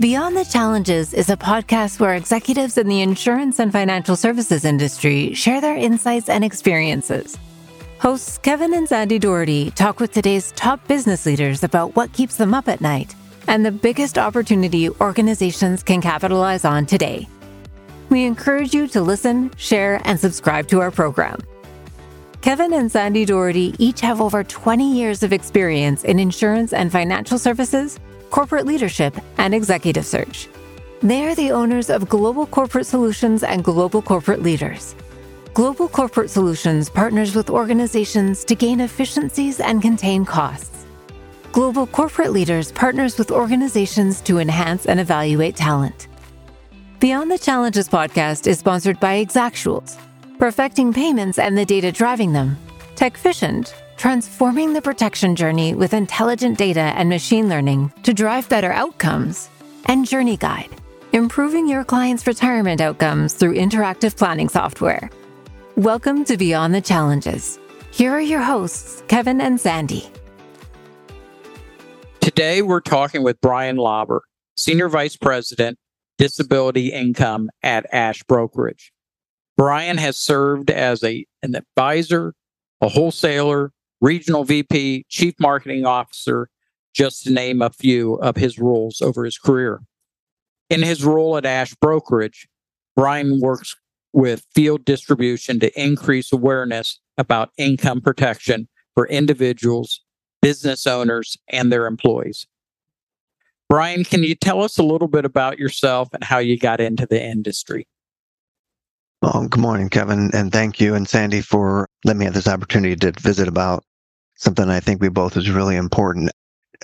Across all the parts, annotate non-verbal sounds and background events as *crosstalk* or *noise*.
Beyond the Challenges is a podcast where executives in the insurance and financial services industry share their insights and experiences. Hosts Kevin and Sandy Doherty talk with today's top business leaders about what keeps them up at night and the biggest opportunity organizations can capitalize on today. We encourage you to listen, share, and subscribe to our program. Kevin and Sandy Doherty each have over 20 years of experience in insurance and financial services corporate leadership, and executive search. They are the owners of Global Corporate Solutions and Global Corporate Leaders. Global Corporate Solutions partners with organizations to gain efficiencies and contain costs. Global Corporate Leaders partners with organizations to enhance and evaluate talent. Beyond the Challenges podcast is sponsored by Exactuals, perfecting payments and the data driving them, Techficient, transforming the protection journey with intelligent data and machine learning to drive better outcomes, and Journey Guide, improving your clients' retirement outcomes through interactive planning software. Welcome to Beyond the Challenges. Here are your hosts, Kevin and Sandy. Today, we're talking with Brian Lauber, Senior Vice President, Disability Income at Ash Brokerage. Brian has served as a, an advisor, a wholesaler, regional VP, chief marketing officer, just to name a few of his roles over his career. In his role at Ash Brokerage, Brian works with field distribution to increase awareness about income protection for individuals, business owners, and their employees. Brian, can you tell us a little bit about yourself and how you got into the industry? Well, good morning, Kevin, and thank you and Sandy for letting me have this opportunity to visit about something I think we both is really important.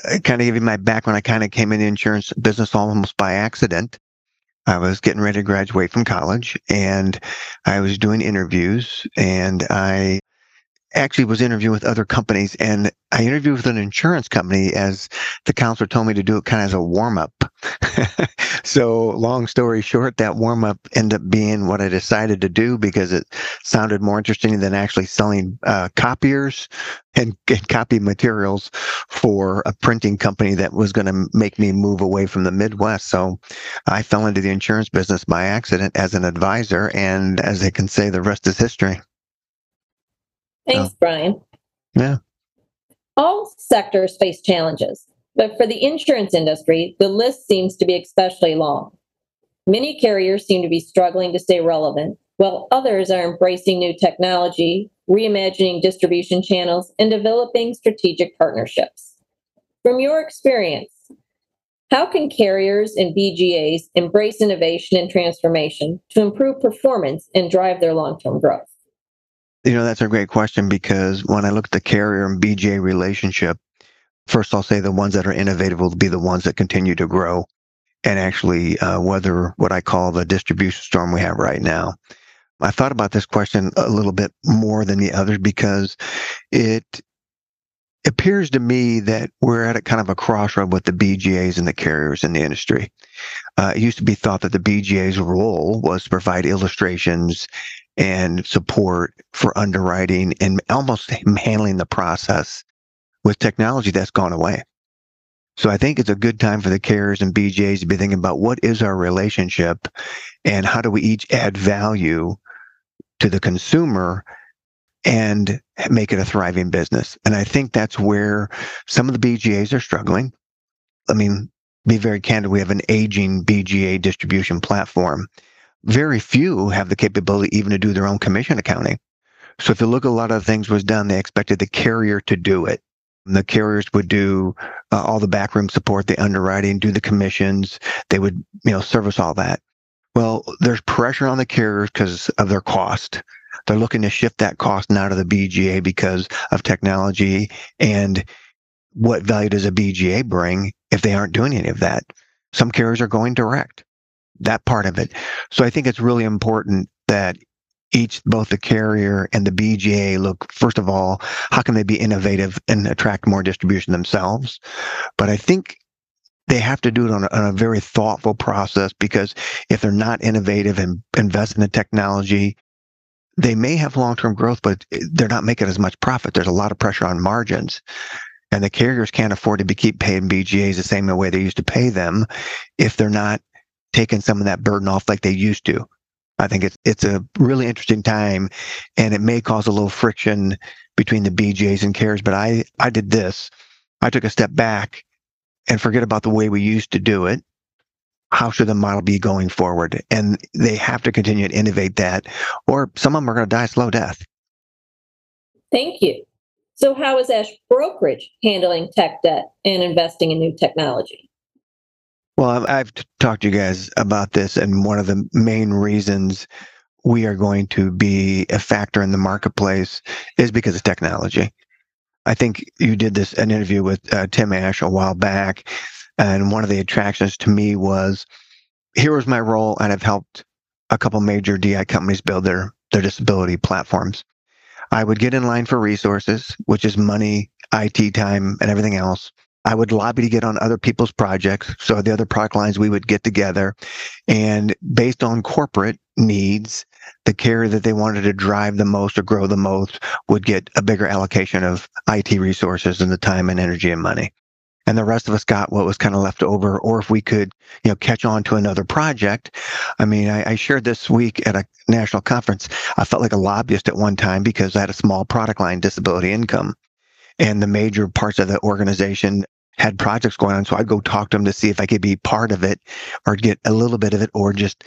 I kind of give you my background. I kind of came in the insurance business almost by accident. I was getting ready to graduate from college and I was doing interviews and I actually was interviewing with other companies and I interviewed with an insurance company as the counselor told me to do it kind of as a warm up. *laughs* so long story short, that warm up ended up being what I decided to do because it sounded more interesting than actually selling uh, copiers and, and copy materials for a printing company that was going to make me move away from the Midwest. So I fell into the insurance business by accident as an advisor. And as they can say, the rest is history. Thanks. Brian. Yeah. All sectors face challenges, but for the insurance industry, the list seems to be especially long. Many carriers seem to be struggling to stay relevant, while others are embracing new technology, reimagining distribution channels, and developing strategic partnerships. From your experience, how can carriers and BGAs embrace innovation and transformation to improve performance and drive their long term growth? You know, that's a great question because when I look at the carrier and BGA relationship, first I'll say the ones that are innovative will be the ones that continue to grow and actually uh, weather what I call the distribution storm we have right now. I thought about this question a little bit more than the others because it appears to me that we're at a kind of a crossroad with the BGAs and the carriers in the industry. Uh, it used to be thought that the BGA's role was to provide illustrations and support for underwriting and almost handling the process with technology that's gone away. So I think it's a good time for the carriers and BGAs to be thinking about what is our relationship and how do we each add value to the consumer and make it a thriving business. And I think that's where some of the BGAs are struggling. I mean, be very candid, we have an aging BGA distribution platform very few have the capability even to do their own commission accounting. So if you look a lot of things was done, they expected the carrier to do it. The carriers would do uh, all the backroom support, the underwriting, do the commissions. They would, you know, service all that. Well, there's pressure on the carriers because of their cost. They're looking to shift that cost now to the BGA because of technology and what value does a BGA bring if they aren't doing any of that? Some carriers are going direct that part of it. So I think it's really important that each both the carrier and the BGA look first of all how can they be innovative and attract more distribution themselves? But I think they have to do it on a, on a very thoughtful process because if they're not innovative and invest in the technology they may have long-term growth but they're not making as much profit. There's a lot of pressure on margins. And the carriers can't afford to be keep paying BGAs the same way they used to pay them if they're not taking some of that burden off like they used to. I think it's it's a really interesting time and it may cause a little friction between the BGAs and cares. But I, I did this. I took a step back and forget about the way we used to do it. How should the model be going forward? And they have to continue to innovate that, or some of them are going to die a slow death. Thank you. So, how is Ash Brokerage handling tech debt and investing in new technology? Well, I've talked to you guys about this, and one of the main reasons we are going to be a factor in the marketplace is because of technology. I think you did this an interview with uh, Tim Ash a while back, and one of the attractions to me was here was my role, and I've helped a couple major DI companies build their their disability platforms. I would get in line for resources, which is money, IT time, and everything else. I would lobby to get on other people's projects. So the other product lines we would get together and based on corporate needs, the carrier that they wanted to drive the most or grow the most would get a bigger allocation of IT resources and the time and energy and money. And the rest of us got what was kind of left over, or if we could, you know, catch on to another project. I mean, I, I shared this week at a national conference. I felt like a lobbyist at one time because I had a small product line, disability income. And the major parts of the organization had projects going on. So I'd go talk to them to see if I could be part of it or get a little bit of it or just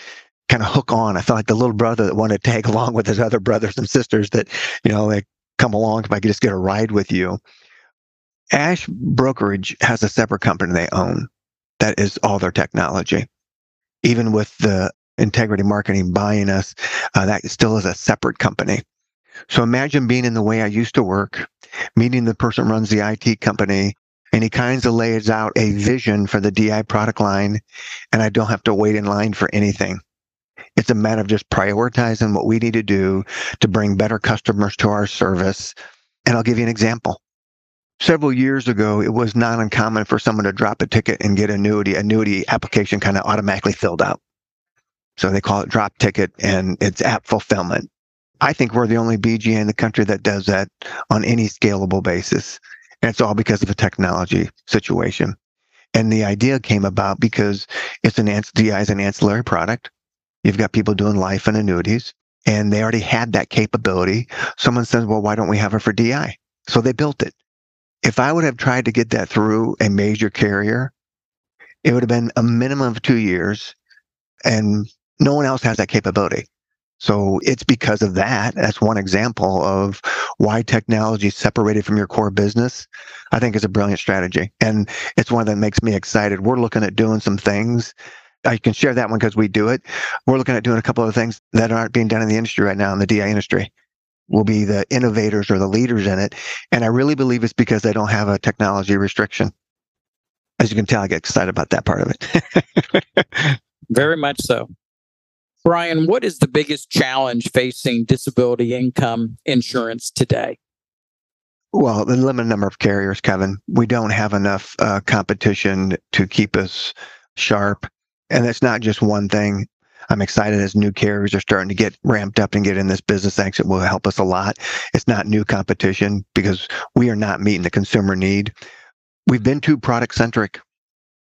kind of hook on. I felt like the little brother that wanted to tag *laughs* along with his other brothers and sisters that, you know, like, come along if I could just get a ride with you. Ash Brokerage has a separate company they own that is all their technology. Even with the integrity marketing buying us, uh, that still is a separate company. So imagine being in the way I used to work, meeting the person runs the IT company, and he kinds of lays out a vision for the DI product line, and I don't have to wait in line for anything. It's a matter of just prioritizing what we need to do to bring better customers to our service. And I'll give you an example. Several years ago, it was not uncommon for someone to drop a ticket and get annuity. Annuity application kind of automatically filled out. So they call it drop ticket and it's app fulfillment. I think we're the only BGA in the country that does that on any scalable basis. And it's all because of a technology situation. And the idea came about because it's an DI is an ancillary product. You've got people doing life and annuities, and they already had that capability. Someone says, well, why don't we have it for DI? So they built it. If I would have tried to get that through a major carrier, it would have been a minimum of two years, and no one else has that capability. So it's because of that. That's one example of why technology separated from your core business. I think is a brilliant strategy. And it's one that makes me excited. We're looking at doing some things I can share that one because we do it. We're looking at doing a couple of things that aren't being done in the industry right now in the DI industry. We'll be the innovators or the leaders in it. And I really believe it's because they don't have a technology restriction. As you can tell, I get excited about that part of it. *laughs* Very much so. Brian, what is the biggest challenge facing disability income insurance today? Well, the limited number of carriers, Kevin. We don't have enough uh, competition to keep us sharp. And it's not just one thing. I'm excited as new carriers are starting to get ramped up and get in this business. Thanks, it will help us a lot. It's not new competition because we are not meeting the consumer need. We've been too product centric.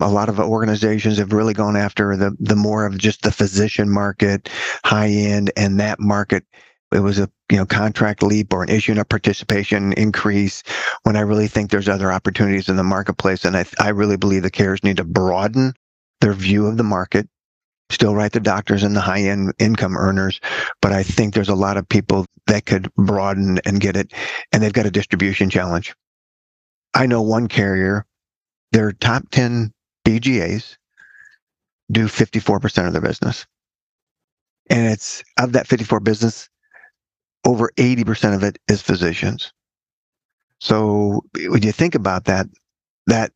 A lot of organizations have really gone after the the more of just the physician market, high end, and that market. It was a you know contract leap or an issue in a participation increase. When I really think there's other opportunities in the marketplace, and I I really believe the carriers need to broaden their view of the market, still write the doctors and the high end income earners. But I think there's a lot of people that could broaden and get it, and they've got a distribution challenge. I know one carrier, their top 10 BGAs do 54% of their business. And it's of that 54 business, over 80% of it is physicians. So when you think about that, that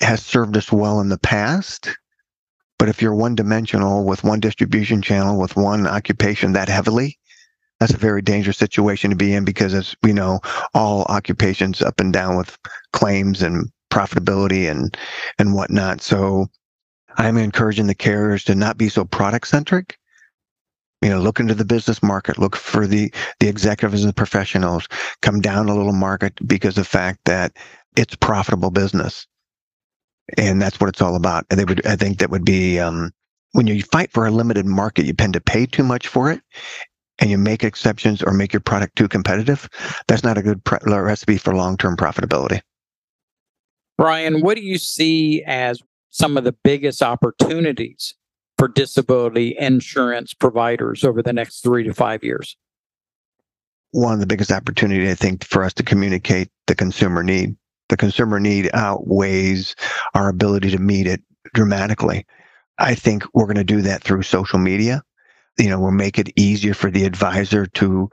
has served us well in the past. But if you're one dimensional with one distribution channel, with one occupation that heavily, that's a very dangerous situation to be in because, as we know, all occupations up and down with claims and profitability and and whatnot. So I'm encouraging the carriers to not be so product centric, you know look into the business market look for the the executives and the professionals. Come down a little market because of the fact that it's profitable business. And that's what it's all about. And they would i think that would be um, when you fight for a limited market you tend to pay too much for it and you make exceptions or make your product too competitive that's not a good pre- recipe for long-term profitability brian what do you see as some of the biggest opportunities for disability insurance providers over the next three to five years? One of the biggest opportunity, I think, for us to communicate the consumer need. The consumer need outweighs our ability to meet it dramatically. I think we're going to do that through social media. You know, we'll make it easier for the advisor to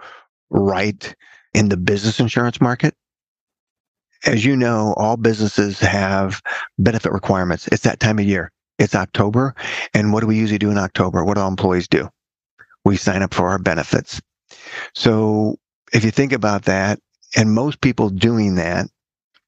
write in the business insurance market. As you know, all businesses have benefit requirements. It's that time of year. It's October. And what do we usually do in October? What do all employees do? We sign up for our benefits. So if you think about that, and most people doing that,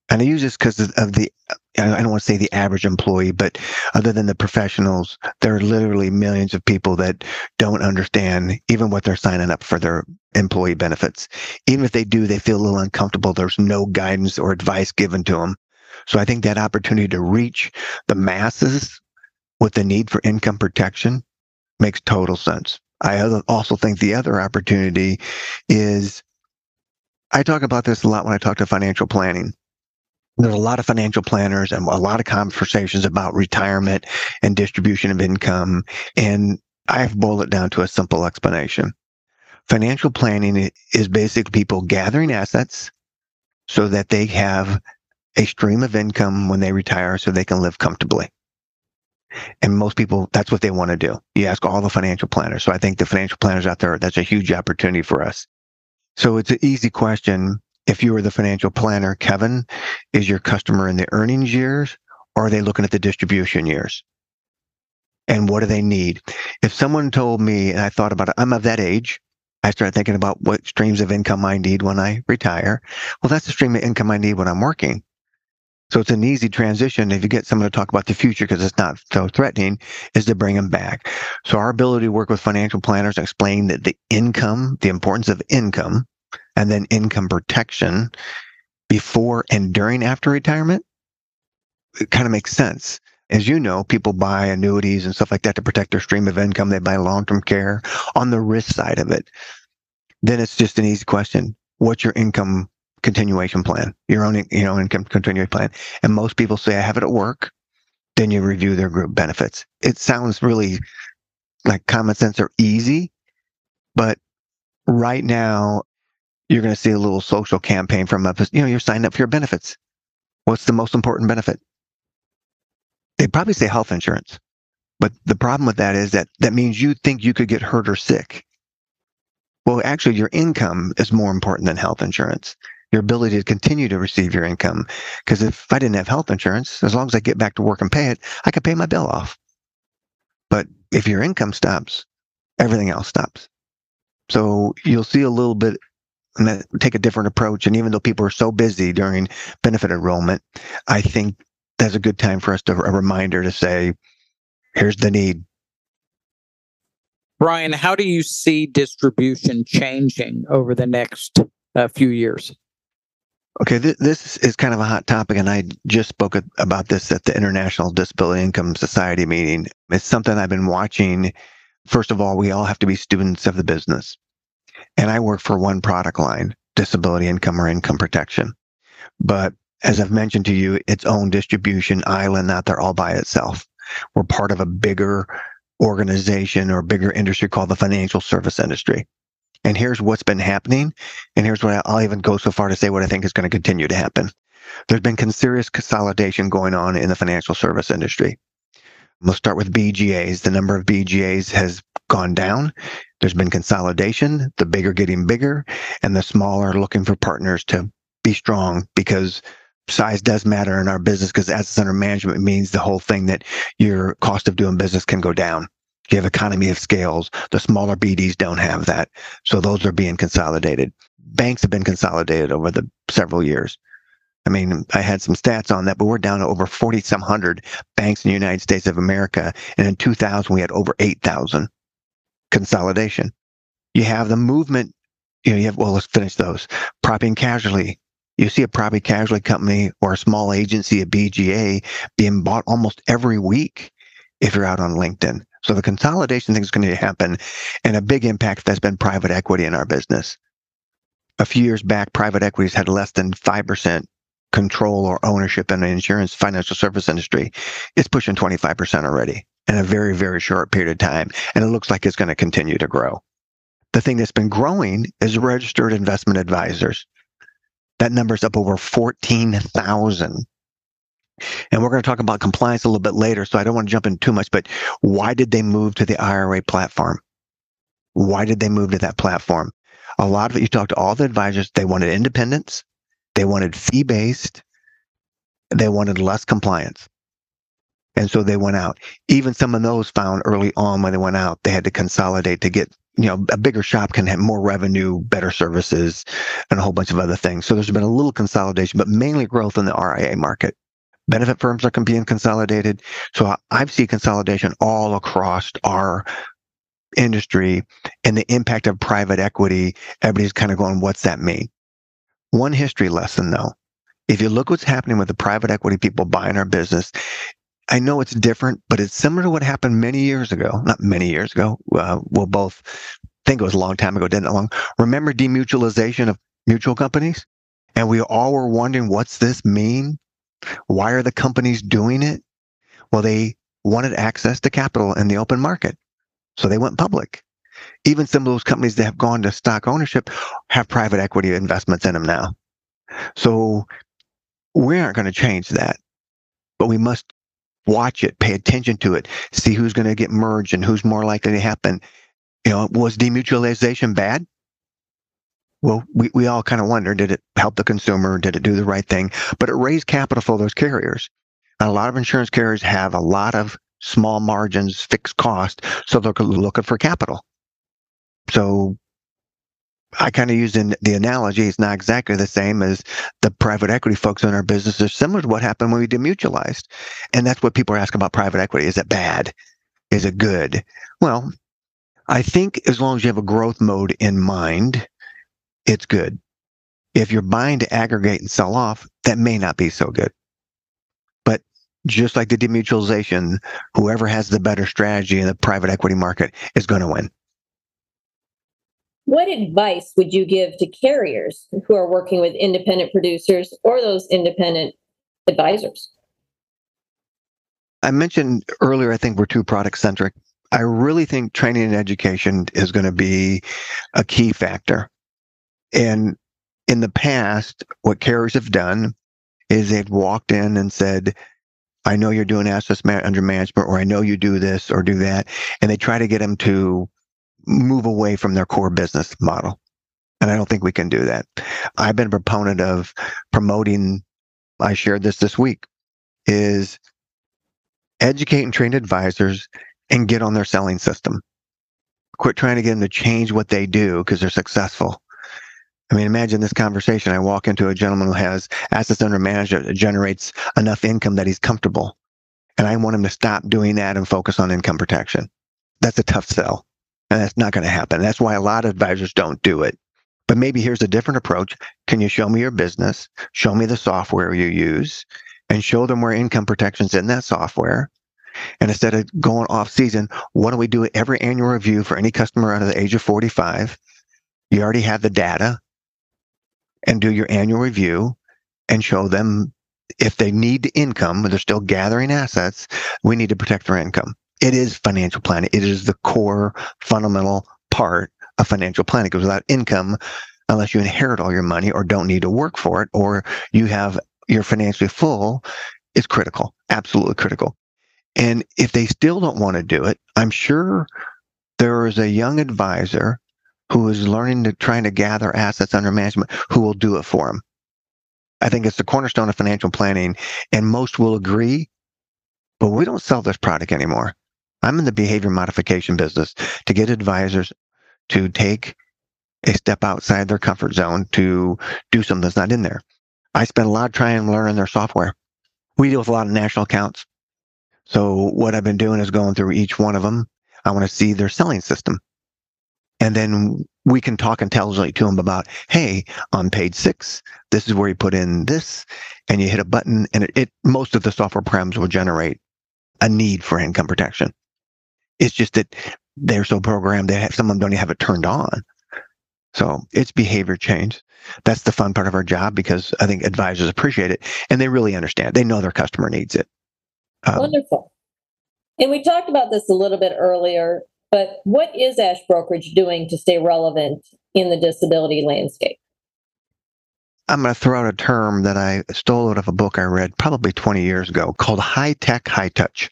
and I use this because of the, I don't want to say the average employee, but other than the professionals, there are literally millions of people that don't understand even what they're signing up for their employee benefits. Even if they do, they feel a little uncomfortable. There's no guidance or advice given to them. So I think that opportunity to reach the masses with the need for income protection makes total sense. I also think the other opportunity is I talk about this a lot when I talk to financial planning. There's a lot of financial planners and a lot of conversations about retirement and distribution of income. And I've boiled it down to a simple explanation. Financial planning is basically people gathering assets so that they have a stream of income when they retire so they can live comfortably. And most people, that's what they want to do. You ask all the financial planners. So I think the financial planners out there, that's a huge opportunity for us. So it's an easy question. If you were the financial planner, Kevin, is your customer in the earnings years or are they looking at the distribution years? And what do they need? If someone told me, and I thought about it, I'm of that age, I started thinking about what streams of income I need when I retire. Well, that's the stream of income I need when I'm working. So it's an easy transition if you get someone to talk about the future because it's not so threatening, is to bring them back. So our ability to work with financial planners explain that the income, the importance of income, and then income protection before and during after retirement, it kind of makes sense. As you know, people buy annuities and stuff like that to protect their stream of income. They buy long-term care on the risk side of it. Then it's just an easy question. What's your income continuation plan, your own, you know, income continuation plan. And most people say, I have it at work. Then you review their group benefits. It sounds really like common sense or easy, but right now you're going to see a little social campaign from us. You know, you're signed up for your benefits. What's the most important benefit? They probably say health insurance. But the problem with that is that that means you think you could get hurt or sick. Well, actually, your income is more important than health insurance your ability to continue to receive your income. Because if I didn't have health insurance, as long as I get back to work and pay it, I could pay my bill off. But if your income stops, everything else stops. So you'll see a little bit and take a different approach. And even though people are so busy during benefit enrollment, I think that's a good time for us to a reminder to say, here's the need. Brian, how do you see distribution changing over the next uh, few years? Okay, th- this is kind of a hot topic, and I just spoke about this at the International Disability Income Society meeting. It's something I've been watching. First of all, we all have to be students of the business. And I work for one product line, disability income or income protection. But as I've mentioned to you, its own distribution island, not there all by itself. We're part of a bigger organization or bigger industry called the financial service industry and here's what's been happening. And here's what I'll even go so far to say what I think is going to continue to happen. There's been serious consolidation going on in the financial service industry. We'll start with BGAs. The number of BGAs has gone down. There's been consolidation, the bigger getting bigger, and the smaller looking for partners to be strong because size does matter in our business because assets under management means the whole thing that your cost of doing business can go down. You have economy of scales. The smaller BDs don't have that. So those are being consolidated. Banks have been consolidated over the several years. I mean, I had some stats on that, but we're down to over 40 some hundred banks in the United States of America. And in 2000, we had over 8,000. Consolidation. You have the movement, you know, you have, well, let's finish those. Property and casualty. You see a property casualty company or a small agency, a BGA, being bought almost every week if you're out on LinkedIn. So the consolidation thing is going to happen, and a big impact that's been private equity in our business. A few years back, private equities had less than 5% control or ownership in the insurance financial service industry. It's pushing 25% already in a very, very short period of time. And it looks like it's going to continue to grow. The thing that's been growing is registered investment advisors. That number's up over 14,000. And we're going to talk about compliance a little bit later, so I don't want to jump in too much, but why did they move to the IRA platform? Why did they move to that platform? A lot of it, you talk to all the advisors, they wanted independence, they wanted fee based, they wanted less compliance. And so they went out. Even some of those found early on when they went out, they had to consolidate to get, you know, a bigger shop can have more revenue, better services, and a whole bunch of other things. So there's been a little consolidation, but mainly growth in the RIA market. Benefit firms are being consolidated. So I've seen consolidation all across our industry and the impact of private equity. Everybody's kind of going, what's that mean? One history lesson though. If you look what's happening with the private equity people buying our business, I know it's different, but it's similar to what happened many years ago. Not many years ago. Uh, we'll both think it was a long time ago, didn't it? Long. Remember demutualization of mutual companies? And we all were wondering, what's this mean? Why are the companies doing it? Well, they wanted access to capital in the open market. So they went public. Even some of those companies that have gone to stock ownership have private equity investments in them now. So we aren't going to change that, but we must watch it, pay attention to it, see who's going to get merged and who's more likely to happen. You know, was demutualization bad? Well, we, we all kind of wonder, did it help the consumer? Did it do the right thing? But it raised capital for those carriers. And a lot of insurance carriers have a lot of small margins, fixed cost, so they're looking for capital. So I kind of use in the analogy. It's not exactly the same as the private equity folks in our business. It's similar to what happened when we demutualized. And that's what people are asking about private equity. Is it bad? Is it good? Well, I think as long as you have a growth mode in mind, it's good. If you're buying to aggregate and sell off, that may not be so good. But just like the demutualization, whoever has the better strategy in the private equity market is going to win. What advice would you give to carriers who are working with independent producers or those independent advisors? I mentioned earlier, I think we're too product centric. I really think training and education is going to be a key factor. And in the past, what carriers have done is they've walked in and said, I know you're doing assets under management, or I know you do this or do that. And they try to get them to move away from their core business model. And I don't think we can do that. I've been a proponent of promoting, I shared this this week, is educate and train advisors and get on their selling system. Quit trying to get them to change what they do because they're successful. I mean, imagine this conversation. I walk into a gentleman who has assets under management that generates enough income that he's comfortable. And I want him to stop doing that and focus on income protection. That's a tough sell. And that's not going to happen. That's why a lot of advisors don't do it. But maybe here's a different approach. Can you show me your business? Show me the software you use and show them where income protection's in that software. And instead of going off season, why don't we do every annual review for any customer under the age of 45? You already have the data and do your annual review and show them if they need income, but they're still gathering assets, we need to protect their income it is financial planning. It is the core fundamental part of financial planning because without income, unless you inherit all your money or don't need to work for it, or you have you're financially full, it's critical, absolutely critical. And if they still don't want to do it, I'm sure there is a young advisor who is learning to trying to gather assets under management who will do it for them. I think it's the cornerstone of financial planning, and most will agree. But we don't sell this product anymore. I'm in the behavior modification business to get advisors to take a step outside their comfort zone to do something that's not in there. I spend a lot of time learning their software. We deal with a lot of national accounts. So what I've been doing is going through each one of them. I want to see their selling system. And then we can talk intelligently to them about, hey, on page six, this is where you put in this, and you hit a button, and it, it most of the software programs will generate a need for income protection. It's just that they're so programmed, they have, some of them don't even have it turned on. So it's behavior change. That's the fun part of our job because I think advisors appreciate it and they really understand. They know their customer needs it. Um, Wonderful. And we talked about this a little bit earlier, but what is Ash Brokerage doing to stay relevant in the disability landscape? I'm going to throw out a term that I stole out of a book I read probably 20 years ago called high tech, high touch.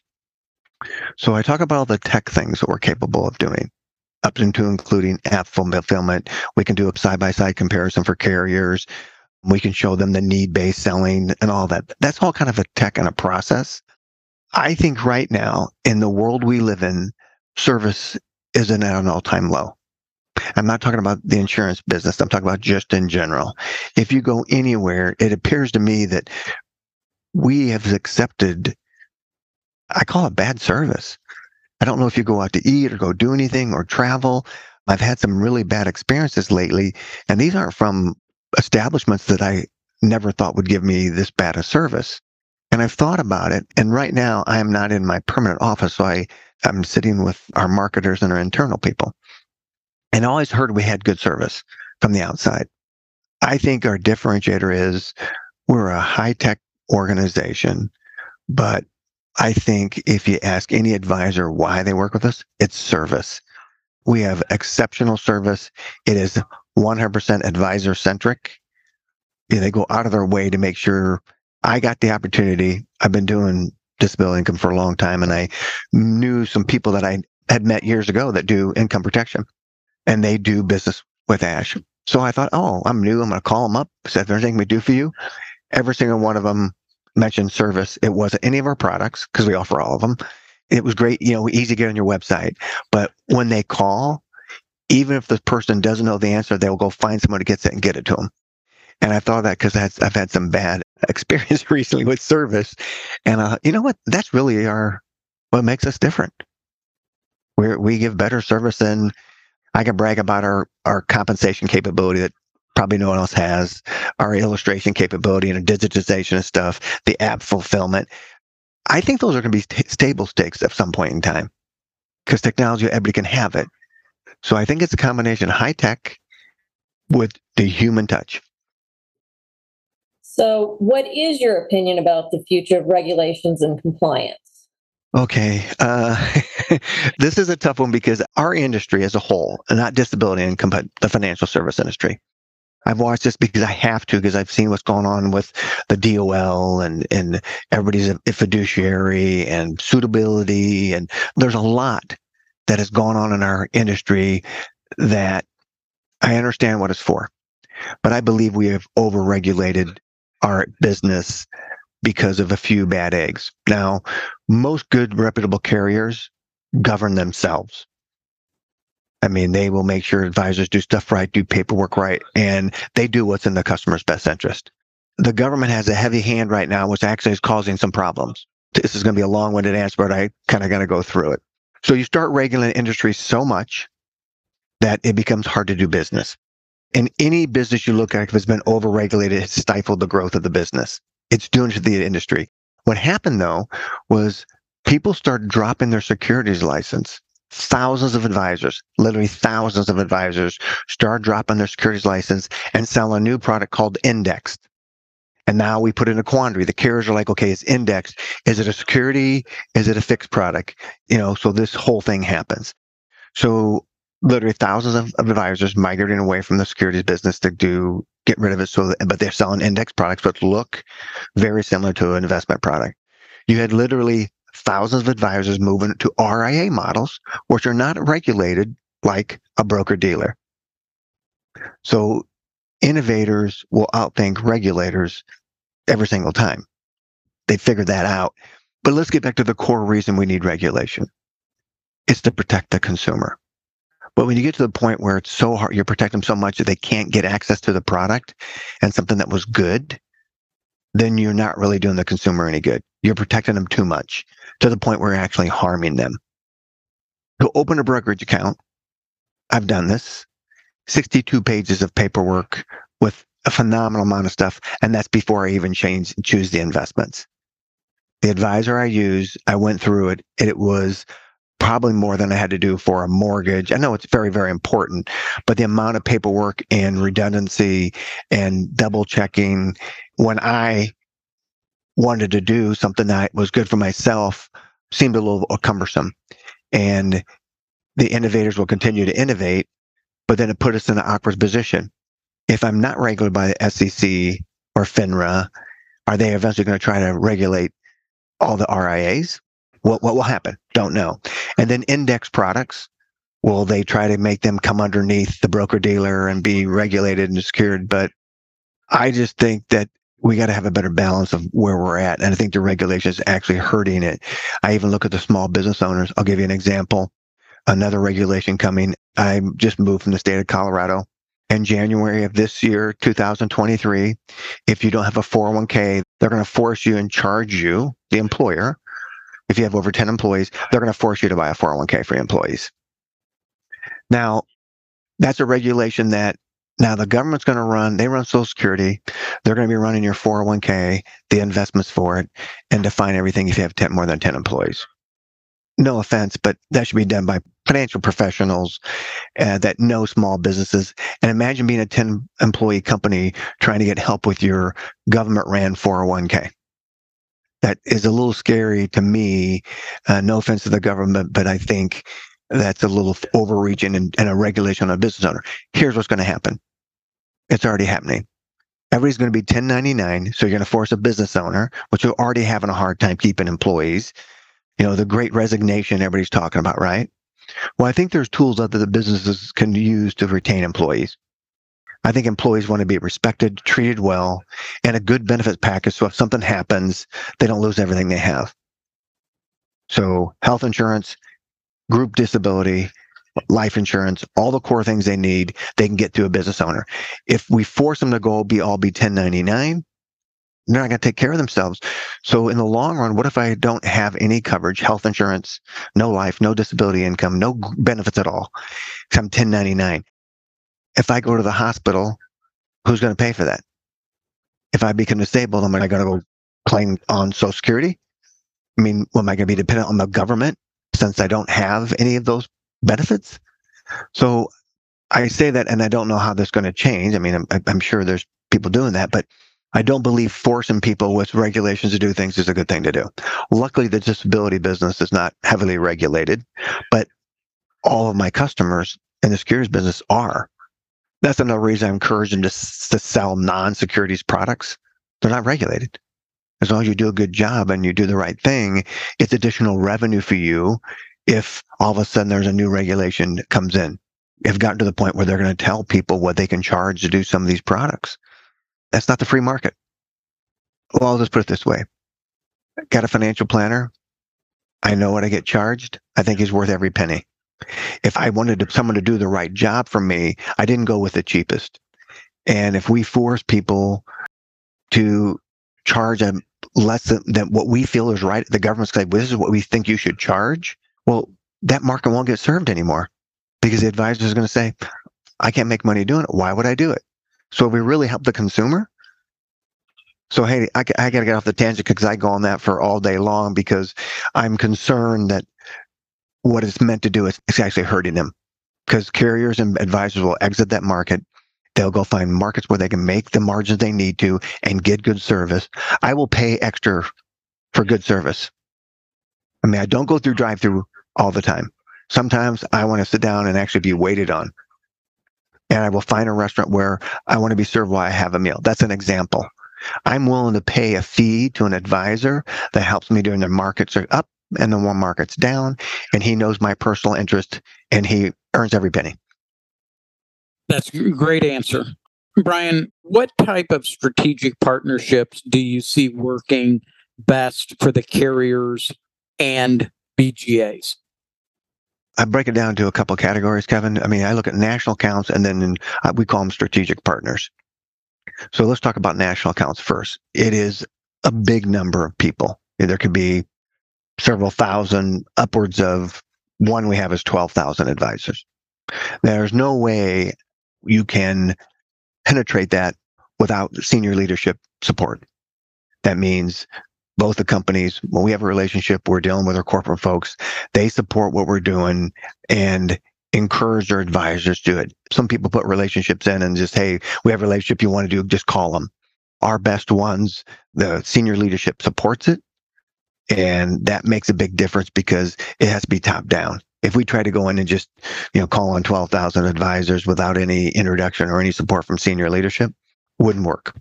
So I talk about all the tech things that we're capable of doing up into including app fulfillment. We can do a side by side comparison for carriers. We can show them the need based selling and all that. That's all kind of a tech and a process. I think right now in the world we live in, service isn't at an all time low. I'm not talking about the insurance business. I'm talking about just in general. If you go anywhere, it appears to me that we have accepted, I call it bad service. I don't know if you go out to eat or go do anything or travel. I've had some really bad experiences lately, and these aren't from establishments that I never thought would give me this bad a service. And I've thought about it. And right now, I am not in my permanent office. So I, I'm sitting with our marketers and our internal people. And I always heard we had good service from the outside. I think our differentiator is we're a high tech organization, but I think if you ask any advisor why they work with us, it's service. We have exceptional service. It is 100% advisor centric. They go out of their way to make sure I got the opportunity. I've been doing disability income for a long time and I knew some people that I had met years ago that do income protection and they do business with Ash. So I thought, oh, I'm new. I'm going to call them up. Said, there's anything we do for you? Every single one of them mentioned service. It wasn't any of our products because we offer all of them. It was great, you know, easy to get on your website. But when they call, even if the person doesn't know the answer, they'll go find someone who gets it and get it to them. And I thought that because I've had some bad *laughs* experience recently with service. And uh, you know what? That's really our what makes us different. We we give better service than I can brag about our our compensation capability that probably no one else has, our illustration capability and digitization of stuff, the app fulfillment. I think those are going to be t- stable stakes at some point in time because technology, everybody can have it. So I think it's a combination of high tech with the human touch. So, what is your opinion about the future of regulations and compliance? Okay. Uh, *laughs* this is a tough one because our industry as a whole, not disability income, but the financial service industry, I've watched this because I have to, because I've seen what's going on with the DOL and, and everybody's a fiduciary and suitability. And there's a lot that has gone on in our industry that I understand what it's for. But I believe we have overregulated our business because of a few bad eggs. Now, most good reputable carriers govern themselves. I mean, they will make sure advisors do stuff right, do paperwork right, and they do what's in the customer's best interest. The government has a heavy hand right now, which actually is causing some problems. This is going to be a long winded answer, but I kind of got to go through it. So you start regulating industry so much that it becomes hard to do business. In any business you look at, if it's been overregulated, it's stifled the growth of the business. It's doing to the industry. What happened though was people started dropping their securities license thousands of advisors, literally thousands of advisors, start dropping their securities license and sell a new product called indexed. And now we put in a quandary. The carriers are like, okay, it's indexed. Is it a security? Is it a fixed product? You know, so this whole thing happens. So literally thousands of, of advisors migrating away from the securities business to do get rid of it. So, that, but they're selling index products, but look very similar to an investment product. You had literally thousands of advisors moving to RIA models, which are not regulated like a broker dealer. So innovators will outthink regulators every single time. They figure that out. But let's get back to the core reason we need regulation. It's to protect the consumer. But when you get to the point where it's so hard, you protect them so much that they can't get access to the product and something that was good, then you're not really doing the consumer any good. You're protecting them too much to the point where you're actually harming them. To open a brokerage account, I've done this. 62 pages of paperwork with a phenomenal amount of stuff. And that's before I even change, choose the investments. The advisor I use, I went through it it was probably more than I had to do for a mortgage. I know it's very, very important, but the amount of paperwork and redundancy and double checking when I wanted to do something that was good for myself seemed a little cumbersome. And the innovators will continue to innovate, but then it put us in an awkward position. If I'm not regulated by the SEC or FINRA, are they eventually going to try to regulate all the RIAs? What, what will happen? Don't know. And then index products, will they try to make them come underneath the broker dealer and be regulated and secured? But I just think that we got to have a better balance of where we're at. And I think the regulation is actually hurting it. I even look at the small business owners. I'll give you an example. Another regulation coming. I just moved from the state of Colorado. In January of this year, 2023, if you don't have a 401k, they're going to force you and charge you, the employer, if you have over 10 employees, they're going to force you to buy a 401k for your employees. Now, that's a regulation that now the government's going to run, they run Social Security. They're going to be running your 401k, the investments for it, and define everything if you have 10, more than 10 employees. No offense, but that should be done by financial professionals uh, that know small businesses. And imagine being a 10 employee company trying to get help with your government ran 401k that is a little scary to me. Uh, no offense to the government, but I think that's a little overreaching and, and a regulation on a business owner. Here's what's going to happen. It's already happening. Everybody's going to be 1099. So you're going to force a business owner, which are already having a hard time keeping employees. You know, the great resignation everybody's talking about, right? Well, I think there's tools that the businesses can use to retain employees. I think employees want to be respected, treated well, and a good benefits package. So if something happens, they don't lose everything they have. So health insurance, group disability, life insurance, all the core things they need, they can get through a business owner. If we force them to go be all be 1099, they're not going to take care of themselves. So in the long run, what if I don't have any coverage, health insurance, no life, no disability income, no benefits at all? I'm 1099 if I go to the hospital, who's going to pay for that? If I become disabled, am I going to go claim on Social Security? I mean, am I going to be dependent on the government since I don't have any of those benefits? So I say that, and I don't know how that's going to change. I mean, I'm, I'm sure there's people doing that, but I don't believe forcing people with regulations to do things is a good thing to do. Luckily, the disability business is not heavily regulated, but all of my customers in the securities business are that's another reason I encourage them to, to sell non-securities products. They're not regulated. As long as you do a good job and you do the right thing, it's additional revenue for you if all of a sudden there's a new regulation that comes in. Have gotten to the point where they're going to tell people what they can charge to do some of these products. That's not the free market. Well, I'll just put it this way. Got a financial planner. I know what I get charged. I think he's worth every penny. If I wanted to, someone to do the right job for me, I didn't go with the cheapest. And if we force people to charge a less than, than what we feel is right, the government's like, this is what we think you should charge. Well, that market won't get served anymore because the advisor is going to say, I can't make money doing it. Why would I do it? So we really help the consumer. So, hey, I, I got to get off the tangent because I go on that for all day long because I'm concerned that what it's meant to do is it's actually hurting them because carriers and advisors will exit that market. They'll go find markets where they can make the margins they need to and get good service. I will pay extra for good service. I mean, I don't go through drive through all the time. Sometimes I want to sit down and actually be waited on. And I will find a restaurant where I want to be served while I have a meal. That's an example. I'm willing to pay a fee to an advisor that helps me during the markets are up and the one market's down and he knows my personal interest and he earns every penny that's a great answer brian what type of strategic partnerships do you see working best for the carriers and bgas I break it down to a couple of categories, Kevin. I mean, I look at national accounts and then uh, we call them strategic partners. So let's talk about national accounts first. It is a big number of people. There could be several thousand, upwards of one we have is 12,000 advisors. There's no way you can penetrate that without senior leadership support. That means both the companies, when we have a relationship, we're dealing with our corporate folks, they support what we're doing and encourage their advisors to it. Some people put relationships in and just, hey, we have a relationship you want to do, just call them. Our best ones, the senior leadership supports it. And that makes a big difference because it has to be top down. If we try to go in and just, you know, call on 12,000 advisors without any introduction or any support from senior leadership, wouldn't work.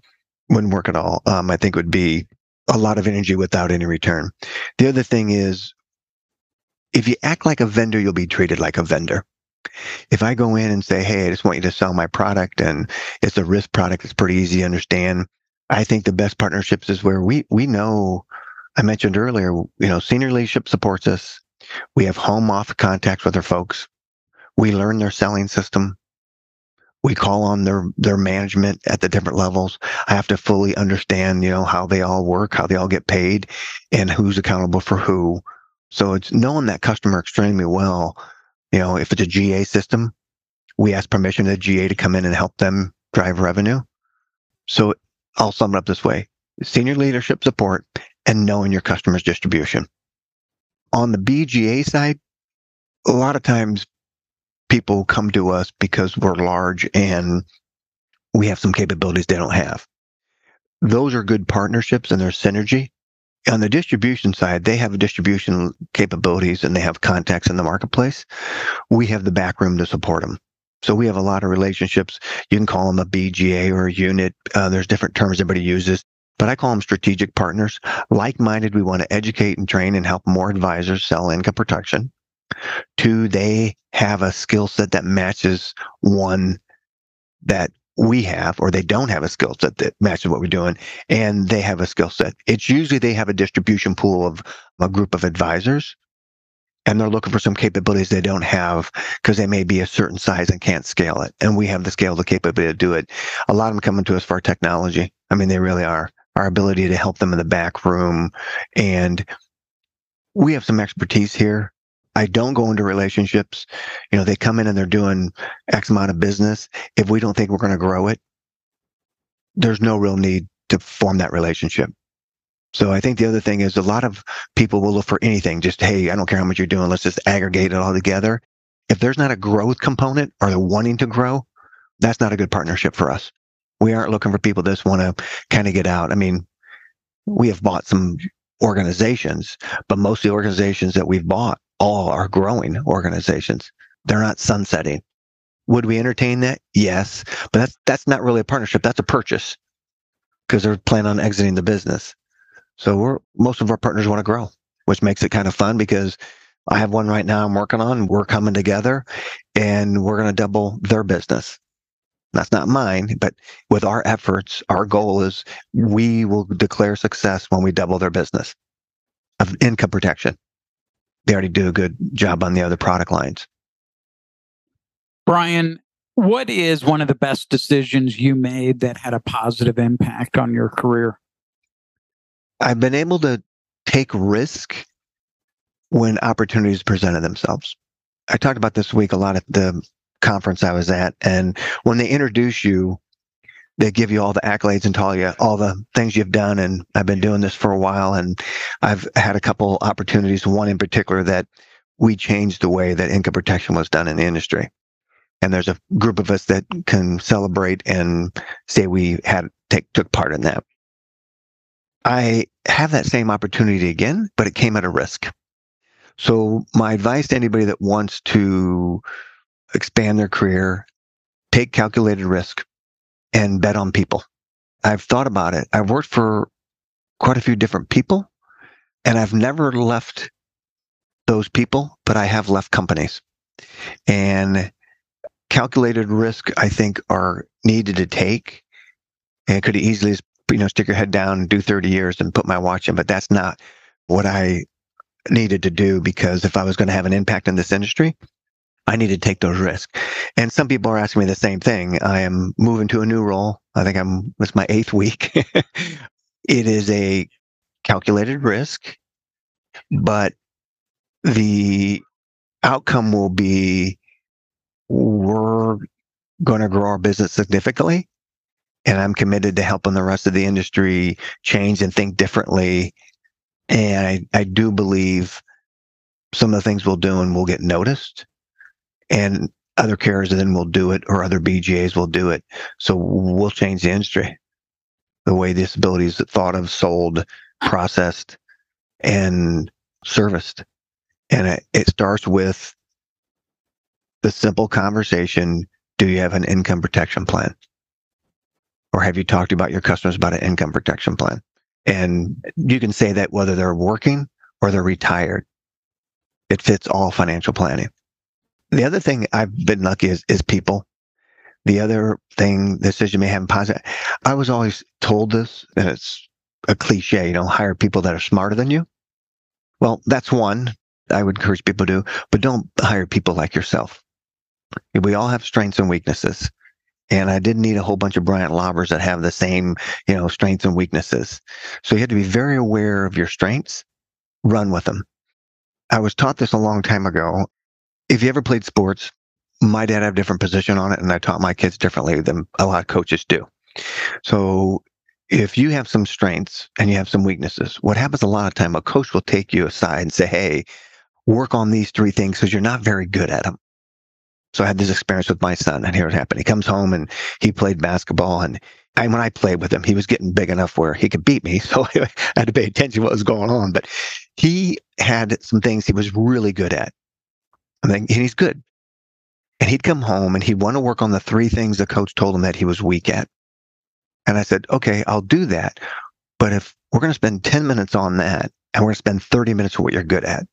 Wouldn't work at all. Um, I think it would be a lot of energy without any return. The other thing is, if you act like a vendor, you'll be treated like a vendor. If I go in and say, Hey, I just want you to sell my product and it's a risk product, it's pretty easy to understand. I think the best partnerships is where we, we know, I mentioned earlier, you know, senior leadership supports us. We have home off contacts with our folks. We learn their selling system we call on their their management at the different levels. I have to fully understand, you know, how they all work, how they all get paid, and who's accountable for who. So it's knowing that customer extremely well. You know, if it's a GA system, we ask permission to the GA to come in and help them drive revenue. So I'll sum it up this way: senior leadership support and knowing your customer's distribution. On the BGA side, a lot of times people come to us because we're large and we have some capabilities they don't have. Those are good partnerships and there's synergy. On the distribution side, they have distribution capabilities and they have contacts in the marketplace. We have the back room to support them. So we have a lot of relationships. You can call them a BGA or a unit. Uh, there's different terms everybody uses, but I call them strategic partners. Like minded, we want to educate and train and help more advisors sell income protection. Two, they have a skill set that matches one that we have, or they don't have a skill set that matches what we're doing, and they have a skill set. It's usually they have a distribution pool of a group of advisors, and they're looking for some capabilities they don't have because they may be a certain size and can't scale it. And we have the scale, the capability to do it. A lot of them coming to us for our technology. I mean, they really are. Our ability to help them in the back room. And we have some expertise here I don't go into relationships. You know, they come in and they're doing X amount of business. If we don't think we're going to grow it, there's no real need to form that relationship. So I think the other thing is a lot of people will look for anything. Just, hey, I don't care how much you're doing. Let's just aggregate it all together. If there's not a growth component or they're wanting to grow, that's not a good partnership for us. We aren't looking for people that just want to kind of get out. I mean, we have bought some organizations, but most of the organizations that we've bought all are growing organizations. They're not sunsetting. Would we entertain that? Yes, but that's that's not really a partnership. That's a purchase because they're planning on exiting the business. So we're most of our partners want to grow, which makes it kind of fun because I have one right now I'm working on. We're coming together and we're going to double their business. That's not mine, but with our efforts, our goal is we will declare success when we double their business of income protection they already do a good job on the other product lines. Brian, what is one of the best decisions you made that had a positive impact on your career? I've been able to take risk when opportunities presented themselves. I talked about this week a lot at the conference I was at. And when they introduce you they give you all the accolades and tell you all the things you've done. And I've been doing this for a while and I've had a couple opportunities, one in particular that we changed the way that income protection was done in the industry. And there's a group of us that can celebrate and say we had take, took part in that. I have that same opportunity again, but it came at a risk. So my advice to anybody that wants to expand their career, take calculated risk and bet on people. I've thought about it. I've worked for quite a few different people and I've never left those people, but I have left companies. And calculated risk, I think, are needed to take and could easily, you know, stick your head down do 30 years and put my watch in, but that's not what I needed to do because if I was going to have an impact in this industry, I need to take those risks. And some people are asking me the same thing. I am moving to a new role. I think I'm, it's my eighth week. *laughs* it is a calculated risk, but the outcome will be we're going to grow our business significantly. And I'm committed to helping the rest of the industry change and think differently. And I, I do believe some of the things we'll do and we'll get noticed. And other carriers then will do it or other BGAs will do it. So we'll change the industry. The way disability is thought of, sold, processed, and serviced. And it, it starts with the simple conversation do you have an income protection plan? Or have you talked about your customers about an income protection plan? And you can say that whether they're working or they're retired, it fits all financial planning. The other thing I've been lucky is, is people. The other thing you may have positive, I was always told this, and it's a cliche, you know, hire people that are smarter than you. Well, that's one I would encourage people to do, but don't hire people like yourself. We all have strengths and weaknesses. And I didn't need a whole bunch of Bryant Lobbers that have the same, you know, strengths and weaknesses. So you have to be very aware of your strengths, run with them. I was taught this a long time ago. If you ever played sports, my dad had a different position on it, and I taught my kids differently than a lot of coaches do. So if you have some strengths and you have some weaknesses, what happens a lot of time, a coach will take you aside and say, Hey, work on these three things because you're not very good at them. So I had this experience with my son, and here it happened. He comes home and he played basketball, and I, when I played with him, he was getting big enough where he could beat me. *laughs* So I had to pay attention to what was going on. But he had some things he was really good at. I mean, and he's good. And he'd come home and he'd want to work on the three things the coach told him that he was weak at. And I said, okay, I'll do that. But if we're going to spend 10 minutes on that and we're going to spend 30 minutes on what you're good at,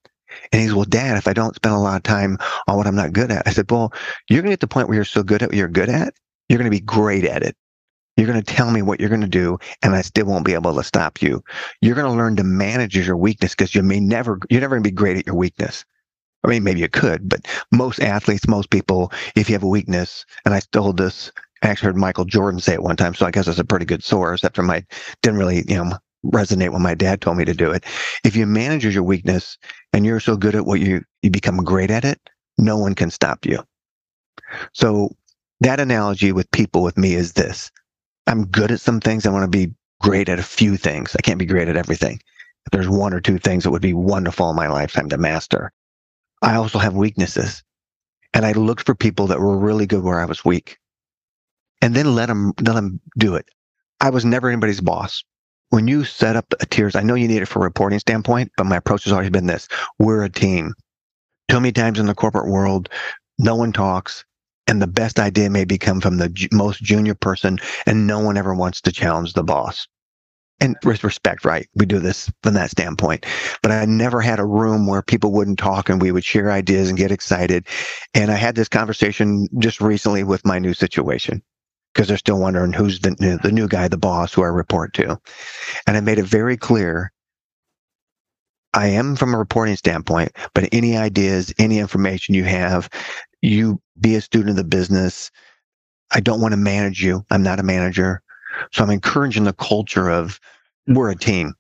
and he's, well, dad, if I don't spend a lot of time on what I'm not good at, I said, well, you're going to get to the point where you're so good at what you're good at, you're going to be great at it. You're going to tell me what you're going to do, and I still won't be able to stop you. You're going to learn to manage your weakness because you may never, you're never going to be great at your weakness. I mean, maybe you could, but most athletes, most people, if you have a weakness, and I stole this, I actually heard Michael Jordan say it one time, so I guess it's a pretty good source after my, didn't really, you know, resonate when my dad told me to do it. If you manage your weakness and you're so good at what you, you become great at it, no one can stop you. So that analogy with people with me is this. I'm good at some things. I want to be great at a few things. I can't be great at everything. If there's one or two things that would be wonderful in my lifetime to master, I also have weaknesses. And I looked for people that were really good where I was weak and then let them, let them do it. I was never anybody's boss when you set up a tiers, I know you need it for a reporting standpoint, but my approach has always been this. We're a team. Too many times in the corporate world, no one talks and the best idea may become from the most junior person and no one ever wants to challenge the boss. And with respect, right? We do this from that standpoint. But I never had a room where people wouldn't talk and we would share ideas and get excited. And I had this conversation just recently with my new situation because they're still wondering who's the, the new guy, the boss who I report to. And I made it very clear I am from a reporting standpoint, but any ideas, any information you have, you be a student of the business. I don't want to manage you. I'm not a manager. So I'm encouraging the culture of we're a team.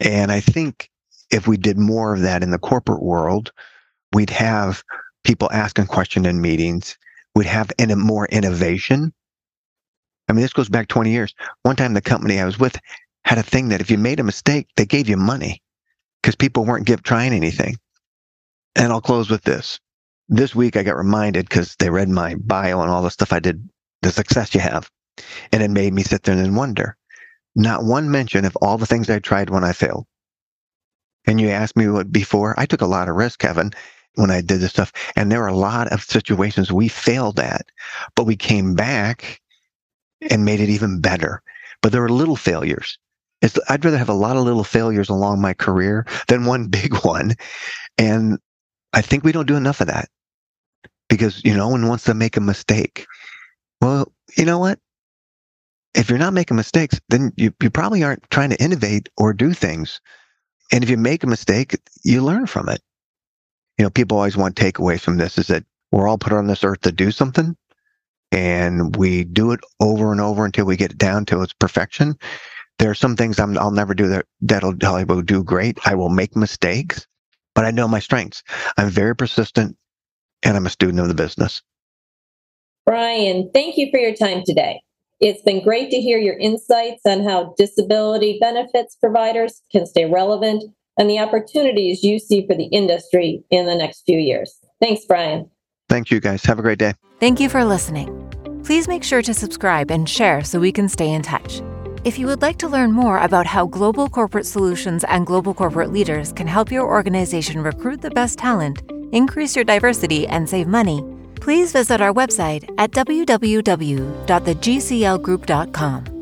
And I think if we did more of that in the corporate world, we'd have people asking questions in meetings. We'd have in more innovation I mean, this goes back 20 years. One time, the company I was with had a thing that if you made a mistake, they gave you money because people weren't give, trying anything. And I'll close with this. This week, I got reminded because they read my bio and all the stuff I did, the success you have. And it made me sit there and wonder. Not one mention of all the things I tried when I failed. And you asked me what before, I took a lot of risk, Kevin, when I did this stuff. And there were a lot of situations we failed at, but we came back and made it even better. But there were little failures. It's, I'd rather have a lot of little failures along my career than one *laughs* big one. And I think we don't do enough of that because, you know, no one wants to make a mistake. Well, you know what? If you're not making mistakes, then you, you probably aren't trying to innovate or do things. And if you make a mistake, you learn from it. You know, people always want takeaways from this is that we're all put on this earth to do something and we do it over and over until we get it down to its perfection. There are some things i will never do that that'll I will do great. I will make mistakes, but I know my strengths. I'm very persistent. and I'm a student of the business. Brian, thank you for your time today. It's been great to hear your insights on how disability benefits providers can stay relevant and the opportunities you see for the industry in the next few years. Thanks, Brian. Thank you, guys. Have a great day. Thank you for listening. Please make sure to subscribe and share so we can stay in touch. If you would like to learn more about how global corporate solutions and global corporate leaders can help your organization recruit the best talent, increase your diversity, and save money, please visit our website at www.thegclgroup.com.